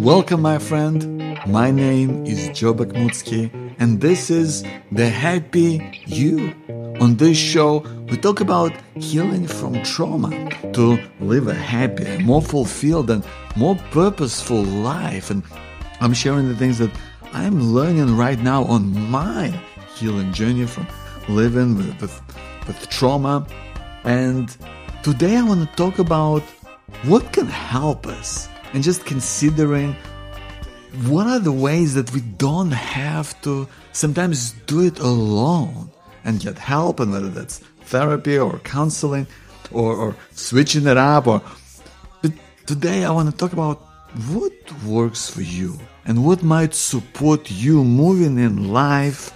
Welcome, my friend. My name is Joe Bakhmutsky, and this is The Happy You. On this show, we talk about healing from trauma to live a happier, more fulfilled, and more purposeful life. And I'm sharing the things that I'm learning right now on my healing journey from living with, with, with trauma. And today I want to talk about what can help us and just considering what are the ways that we don't have to sometimes do it alone and get help and whether that's therapy or counseling or, or switching it up or but today i want to talk about what works for you and what might support you moving in life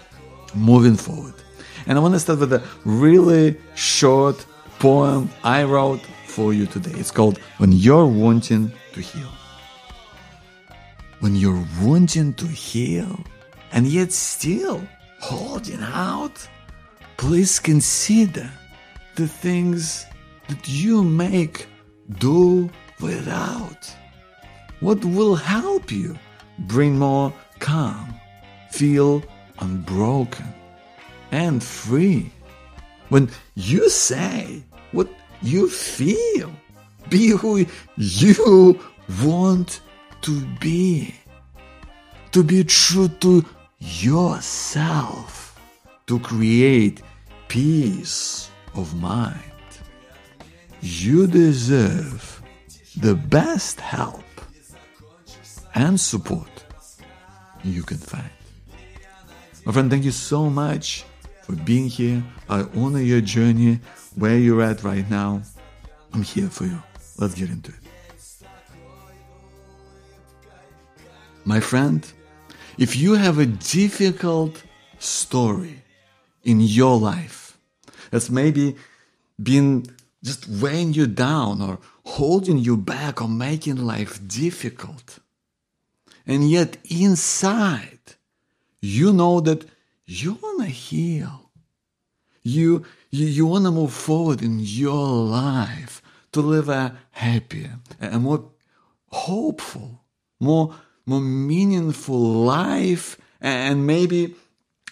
moving forward. And i want to start with a really short poem i wrote for you today. It's called when you're wanting to heal when you're wanting to heal and yet still holding out, please consider the things that you make do without. What will help you bring more calm, feel unbroken and free? When you say what you feel, be who you want to be, to be true to yourself, to create peace of mind. You deserve the best help and support you can find. My friend, thank you so much for being here. I honor your journey, where you're at right now. I'm here for you. Let's get into it. My friend, if you have a difficult story in your life that's maybe been just weighing you down or holding you back or making life difficult, and yet inside you know that you want to heal, you, you, you want to move forward in your life to live a happier, a more hopeful, more more meaningful life. And maybe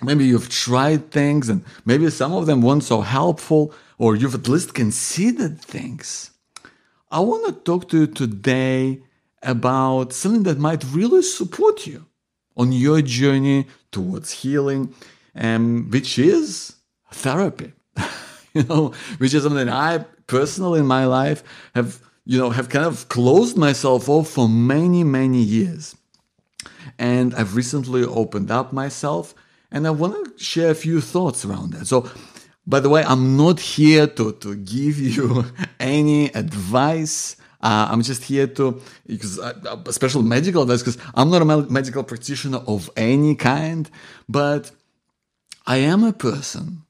maybe you've tried things and maybe some of them weren't so helpful or you've at least considered things. I want to talk to you today about something that might really support you on your journey towards healing um, which is therapy. You know which is something i personally in my life have you know have kind of closed myself off for many many years and I've recently opened up myself and I want to share a few thoughts around that. So, by the way, I'm not here to, to give you any advice. Uh, I'm just here to, because uh, special medical advice, because I'm not a medical practitioner of any kind, but I am a person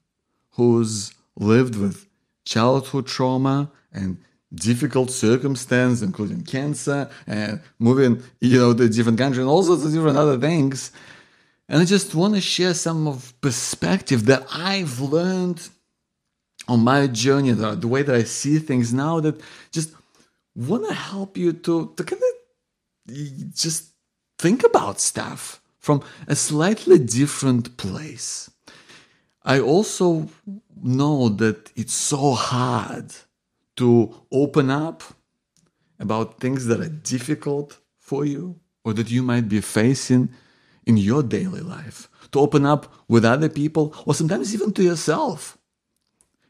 who's lived with childhood trauma and difficult circumstance, including cancer and moving, you know, to different country and all sorts of different other things. And I just want to share some of perspective that I've learned on my journey, the, the way that I see things now that just want to help you to, to kind of just think about stuff from a slightly different place. I also know that it's so hard to open up about things that are difficult for you or that you might be facing in your daily life, to open up with other people or sometimes even to yourself.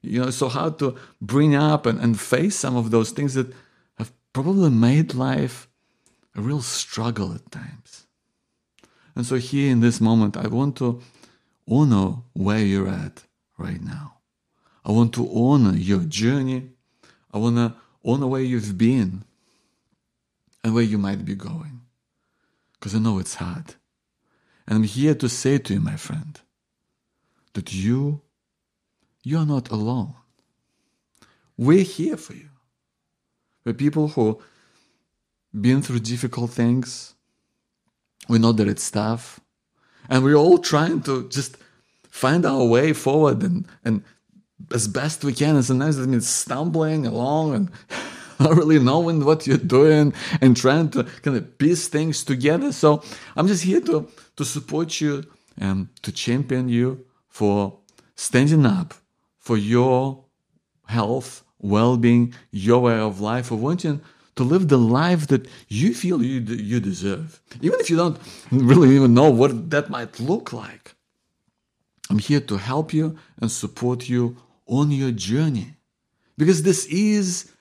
You know, so hard to bring up and, and face some of those things that have probably made life a real struggle at times. And so, here in this moment, I want to honor where you're at right now. I want to honor your journey I want to honor where you've been and where you might be going. Because I know it's hard. And I'm here to say to you, my friend, that you, you are not alone. We're here for you. We're people who been through difficult things. We know that it's tough. And we're all trying to just find our way forward and, and as best we can. And sometimes it means stumbling along and not really knowing what you're doing and trying to kind of piece things together. So I'm just here to, to support you and to champion you for standing up for your health, well-being, your way of life, for wanting to live the life that you feel you, you deserve. Even if you don't really even know what that might look like. I'm here to help you and support you on your journey. Because this is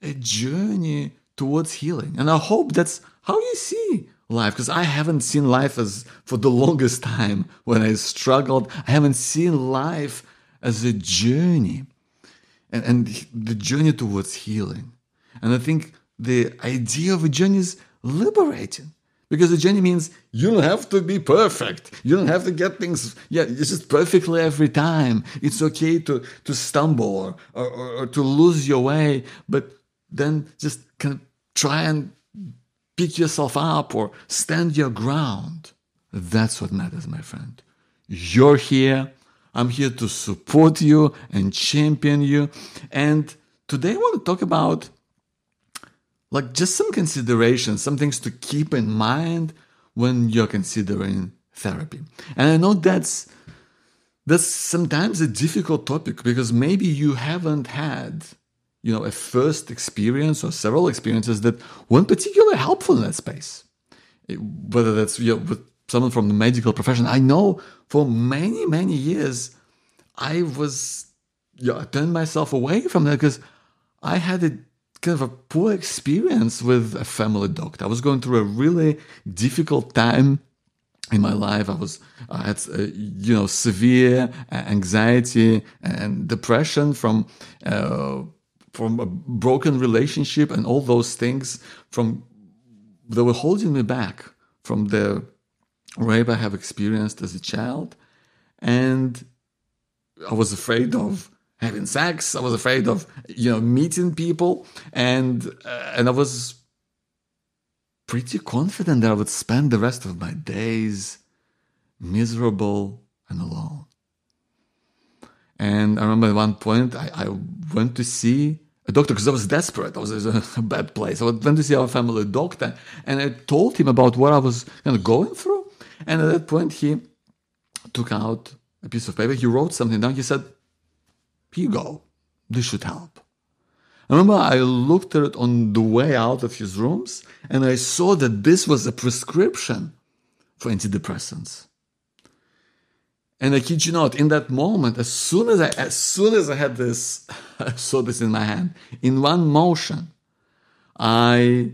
a journey towards healing. And I hope that's how you see life. Because I haven't seen life as for the longest time when I struggled. I haven't seen life as a journey and, and the journey towards healing. And I think the idea of a journey is liberating because a journey means you don't have to be perfect. You don't have to get things, yeah, it's just perfectly every time. It's okay to, to stumble or, or, or to lose your way, but then just kind of try and pick yourself up or stand your ground. That's what matters, my friend. You're here. I'm here to support you and champion you. And today I want to talk about like just some considerations, some things to keep in mind when you're considering therapy. And I know that's that's sometimes a difficult topic because maybe you haven't had you know a first experience or several experiences that weren't particularly helpful in that space whether that's you know, with someone from the medical profession i know for many many years i was you know, I turned myself away from that because i had a kind of a poor experience with a family doctor. I was going through a really difficult time in my life. I was I had uh, you know severe anxiety and depression from uh, from a broken relationship and all those things from they were holding me back from the rape I have experienced as a child, and I was afraid of having sex. I was afraid of you know meeting people, and uh, and I was pretty confident that I would spend the rest of my days miserable and alone. And I remember at one point I, I went to see a doctor because I was desperate. I was in a bad place. I went to see our family doctor, and I told him about what I was going through. And at that point, he took out a piece of paper. He wrote something down. He said, here you go. This should help. I remember I looked at it on the way out of his rooms and I saw that this was a prescription for antidepressants. And I kid you not, in that moment, as soon as I as soon as I had this, I saw this in my hand, in one motion, I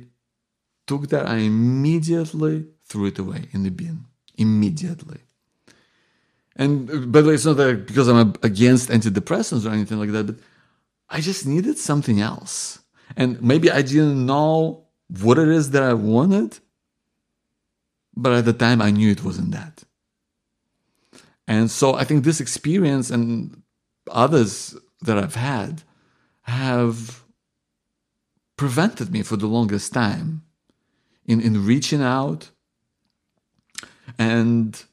took that, I immediately threw it away in the bin. Immediately. And uh, by the way, it's not that because I'm against antidepressants or anything like that, but I just needed something else. And maybe I didn't know what it is that I wanted, but at the time I knew it wasn't that. And so I think this experience and others that I've had have prevented me for the longest time in, in reaching out and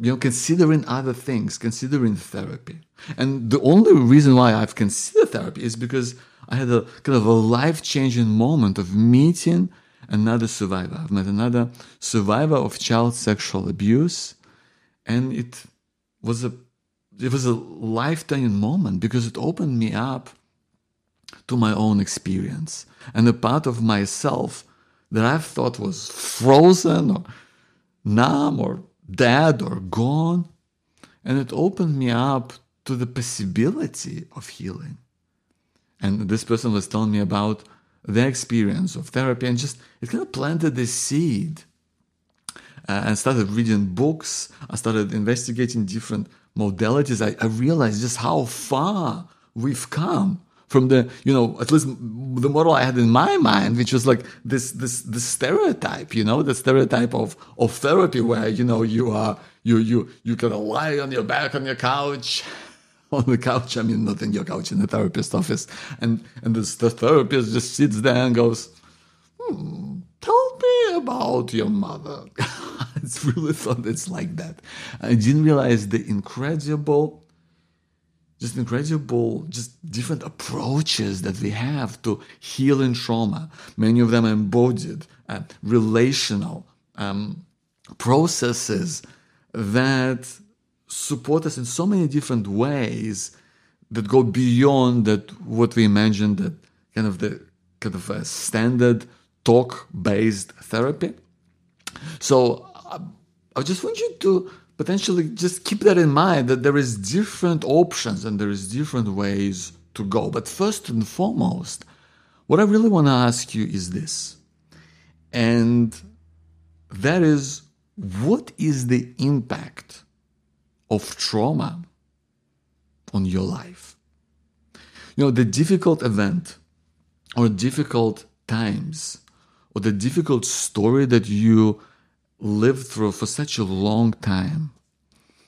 you know, considering other things, considering therapy. And the only reason why I've considered therapy is because I had a kind of a life changing moment of meeting another survivor. I've met another survivor of child sexual abuse, and it was a it was a lifetime moment because it opened me up to my own experience and a part of myself that I thought was frozen or numb or dead or gone. And it opened me up to the possibility of healing. And this person was telling me about their experience of therapy and just it kind of planted this seed. Uh, and started reading books. I started investigating different modalities. I, I realized just how far we've come from the you know at least the model I had in my mind, which was like this this this stereotype, you know, the stereotype of of therapy where you know you are you you you kind of lie on your back on your couch. On the couch, I mean, not in your couch in the therapist office, and and this, the therapist just sits there and goes, hmm, "Tell me about your mother." it's really thought it's like that. I didn't realize the incredible just incredible, just different approaches that we have to healing trauma. Many of them embodied uh, relational um, processes that support us in so many different ways that go beyond that what we imagined that kind of the kind of a standard talk based therapy. So I, I just want you to potentially just keep that in mind that there is different options and there is different ways to go. But first and foremost, what I really want to ask you is this. And that is what is the impact of trauma on your life? You know, the difficult event or difficult times or the difficult story that you lived through for such a long time.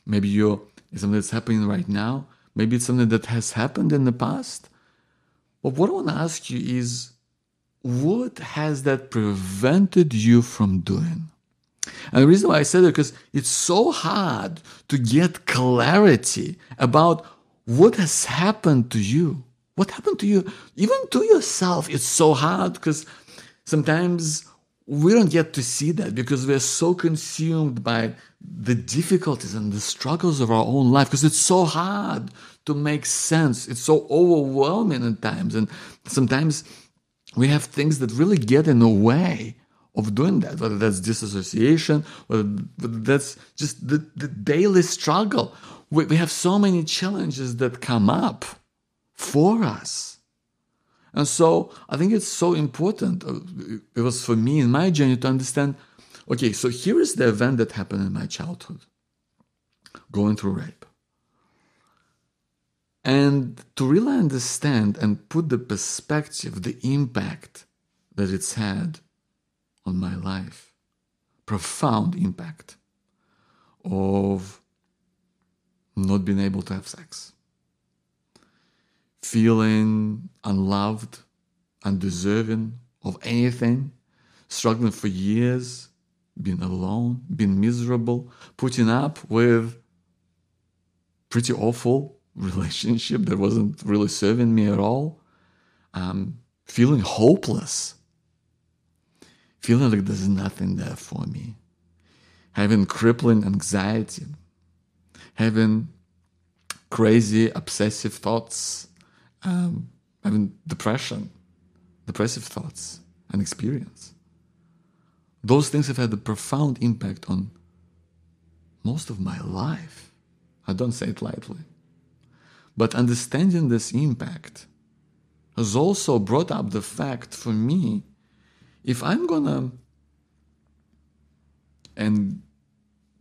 Maybe you're something that's happening right now. Maybe it's something that has happened in the past. But what I want to ask you is what has that prevented you from doing? And the reason why I said it because it's so hard to get clarity about what has happened to you. What happened to you? Even to yourself, it's so hard because sometimes we don't get to see that because we're so consumed by the difficulties and the struggles of our own life because it's so hard to make sense. It's so overwhelming at times. And sometimes we have things that really get in the way of doing that, whether that's disassociation, whether that's just the, the daily struggle. We, we have so many challenges that come up for us. And so I think it's so important. Uh, it was for me in my journey to understand okay, so here is the event that happened in my childhood going through rape. And to really understand and put the perspective, the impact that it's had on my life, profound impact of not being able to have sex feeling unloved, undeserving of anything, struggling for years, being alone, being miserable, putting up with pretty awful relationship that wasn't really serving me at all, um, feeling hopeless, feeling like there's nothing there for me, having crippling anxiety, having crazy obsessive thoughts um, having depression, depressive thoughts, and experience. Those things have had a profound impact on most of my life. I don't say it lightly. But understanding this impact has also brought up the fact for me if I'm gonna and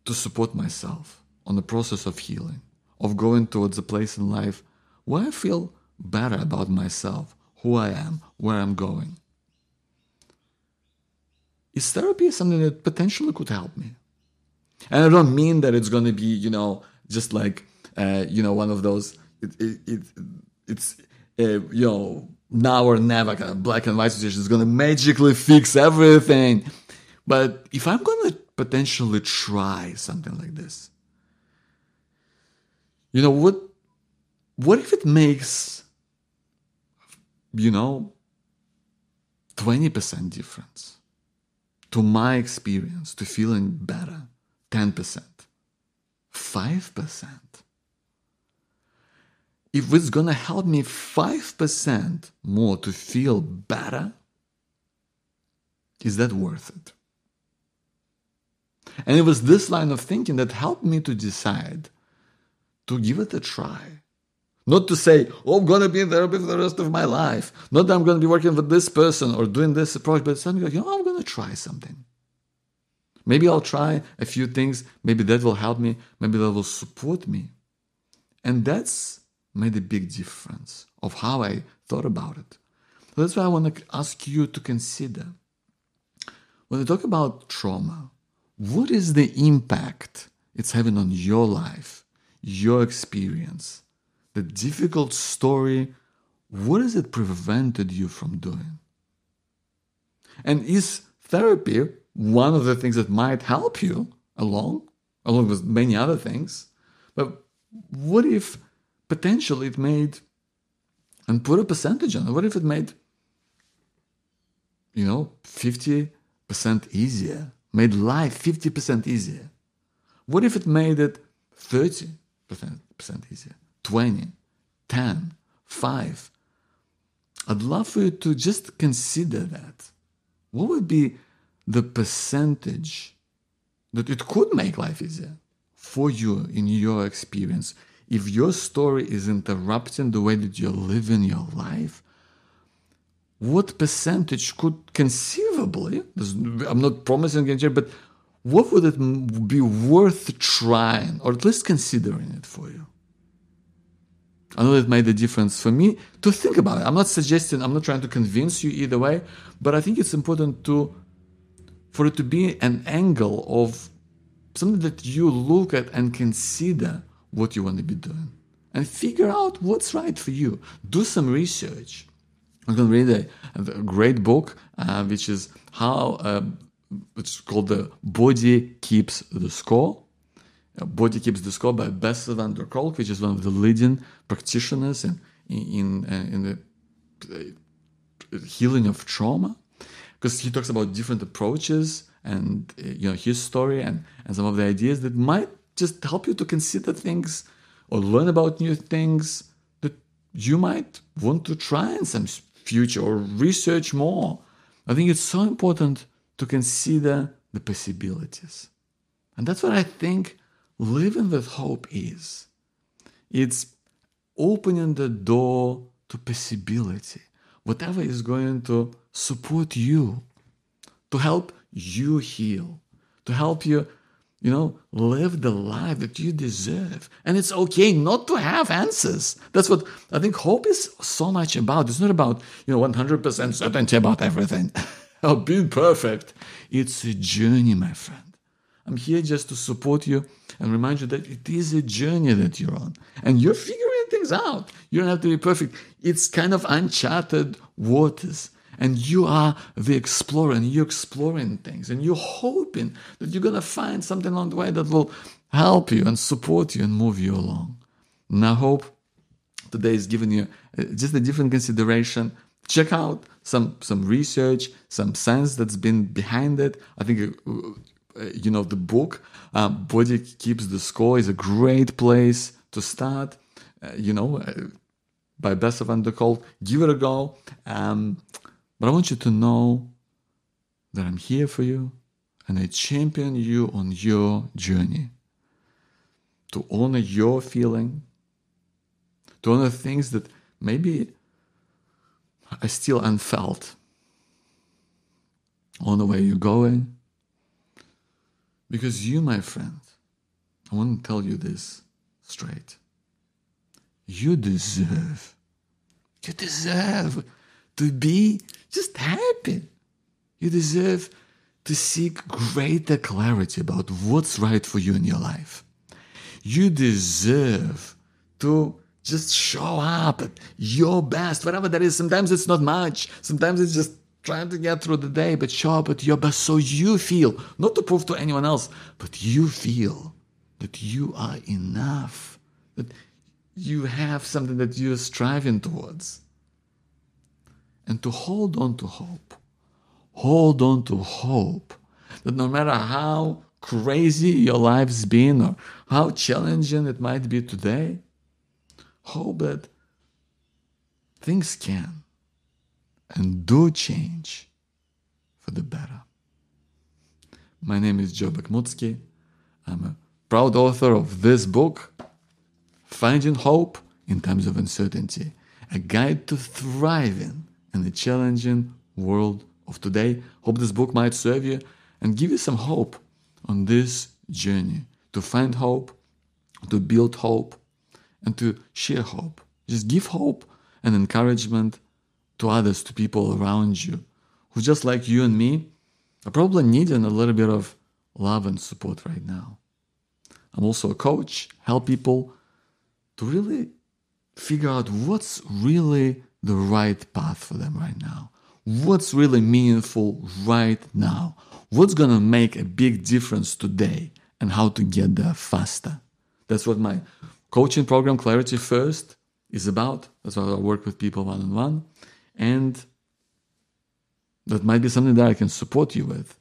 to support myself on the process of healing, of going towards a place in life where I feel better about myself, who I am, where I'm going. Is therapy something that potentially could help me? And I don't mean that it's going to be, you know, just like, uh, you know, one of those, it, it, it it's, uh, you know, now or never kind of black and white situation is going to magically fix everything. But if I'm going to potentially try something like this, you know, what, what if it makes you know, 20% difference. To my experience to feeling better 10% 5% if it's gonna help me 5% more to feel better is that worth it? And it was this line of thinking that helped me to decide to give it a try not to say, oh, I'm going to be in therapy for the rest of my life. Not that I'm going to be working with this person or doing this approach, but like, you know, I'm going to try something. Maybe I'll try a few things. Maybe that will help me. Maybe that will support me. And that's made a big difference of how I thought about it. So that's why I want to ask you to consider when we talk about trauma, what is the impact it's having on your life, your experience? The difficult story, what has it prevented you from doing? And is therapy one of the things that might help you along, along with many other things? But what if potentially it made, and put a percentage on it. What if it made, you know, 50% easier? Made life 50% easier? What if it made it 30% easier? 20, 10, 5? I'd love for you to just consider that. What would be the percentage that it could make life easier for you in your experience if your story is interrupting the way that you're living your life? What percentage could conceivably, I'm not promising anything, but what would it be worth trying or at least considering it for you? I know it made a difference for me to think about it. I'm not suggesting, I'm not trying to convince you either way, but I think it's important to for it to be an angle of something that you look at and consider what you want to be doing and figure out what's right for you. Do some research. I'm going to read a, a great book, uh, which is how uh, it's called the Body Keeps the Score Body Keeps the Score by Bessel van der Kolk, which is one of the leading practitioners in, in, uh, in the uh, healing of trauma. Because he talks about different approaches and uh, you know his story and, and some of the ideas that might just help you to consider things or learn about new things that you might want to try in some future or research more. I think it's so important to consider the possibilities. And that's what I think living with hope is it's opening the door to possibility, whatever is going to support you, to help you heal, to help you, you know, live the life that you deserve. And it's okay not to have answers. That's what I think hope is so much about. It's not about, you know, 100% certainty about everything or being perfect. It's a journey, my friend. I'm here just to support you and remind you that it is a journey that you're on. And you're figuring things out. You don't have to be perfect. It's kind of uncharted waters. And you are the explorer, and you're exploring things, and you're hoping that you're going to find something along the way that will help you and support you and move you along. And I hope today is giving you uh, just a different consideration. Check out some some research, some science that's been behind it. I think uh, you know the book um, body keeps the score is a great place to start uh, you know uh, by Bessel van der Kolk. Give it a go. Um, but i want you to know that i'm here for you and i champion you on your journey to honor your feeling to honor things that maybe are still unfelt on where you're going because you, my friend, I want to tell you this straight. You deserve, you deserve to be just happy. You deserve to seek greater clarity about what's right for you in your life. You deserve to just show up at your best, whatever that is. Sometimes it's not much, sometimes it's just trying to get through the day, but show up at your best so you feel, not to prove to anyone else, but you feel that you are enough, that you have something that you're striving towards. And to hold on to hope. Hold on to hope that no matter how crazy your life's been or how challenging it might be today, hope that things can and do change for the better. My name is Joe Bakhmutsky. I'm a proud author of this book, Finding Hope in Times of Uncertainty, a guide to thriving in the challenging world of today. Hope this book might serve you and give you some hope on this journey to find hope, to build hope, and to share hope. Just give hope and encouragement to others, to people around you who, just like you and me, are probably needing a little bit of love and support right now. I'm also a coach, help people to really figure out what's really the right path for them right now. What's really meaningful right now? What's to make a big difference today and how to get there faster? That's what my coaching program Clarity First is about. That's why I work with people one on one. And that might be something that I can support you with.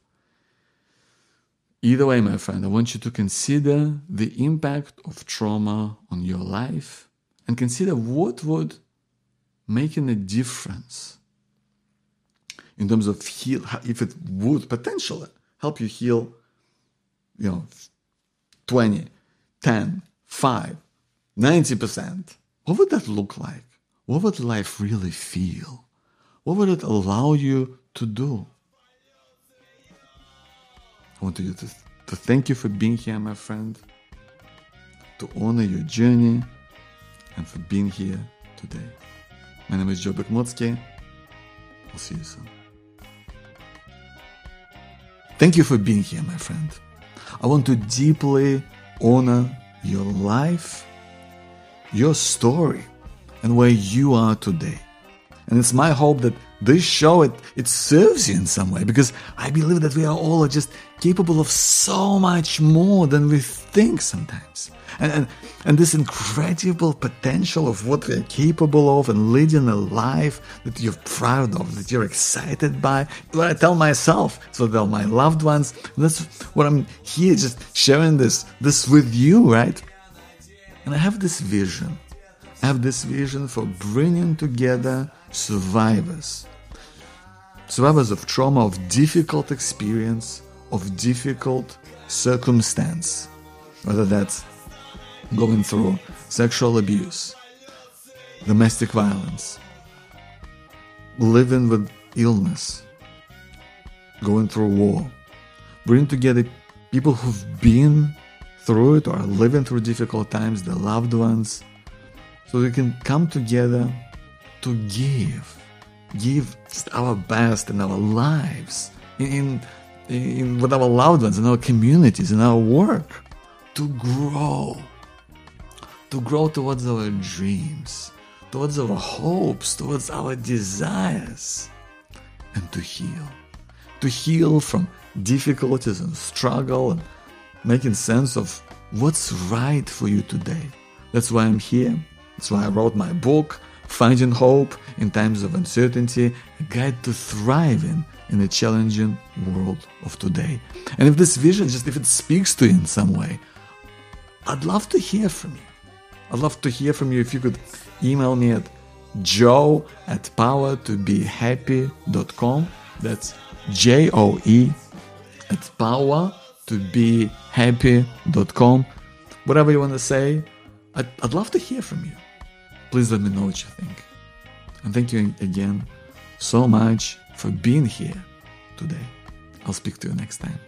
Either way, my friend, I want you to consider the impact of trauma on your life and consider what would making a difference in terms of heal if it would potentially help you heal you know 20 10 5 90% what would that look like? What would life really feel what would it allow you to do i want you to, to thank you for being here my friend to honor your journey and for being here today my name is Joe Bakhmutsky. I'll see you soon. Thank you for being here, my friend. I want to deeply honor your life, your story, and where you are today. And it's my hope that this show it, it serves you in some way because I believe that we are all just capable of so much more than we think sometimes. And, and, and this incredible potential of what we are capable of and leading a life that you're proud of, that you're excited by. What I tell myself, so tell my loved ones. That's what I'm here just sharing this, this with you, right? And I have this vision. I have this vision for bringing together survivors. Survivors of trauma, of difficult experience, of difficult circumstance. Whether that's going through sexual abuse, domestic violence, living with illness, going through war. Bring together people who've been through it or are living through difficult times, their loved ones, so we can come together to give, give our best in our lives, in, in with our loved ones, in our communities, in our work, to grow to grow towards our dreams, towards our hopes, towards our desires, and to heal. To heal from difficulties and struggle and making sense of what's right for you today. That's why I'm here. That's why I wrote my book, Finding Hope in Times of Uncertainty, a guide to thriving in a challenging world of today. And if this vision, just if it speaks to you in some way, I'd love to hear from you. I'd love to hear from you if you could email me at joe at power2behappy.com. That's J O E at power to be happy.com. Whatever you want to say, I'd, I'd love to hear from you. Please let me know what you think. And thank you again so much for being here today. I'll speak to you next time.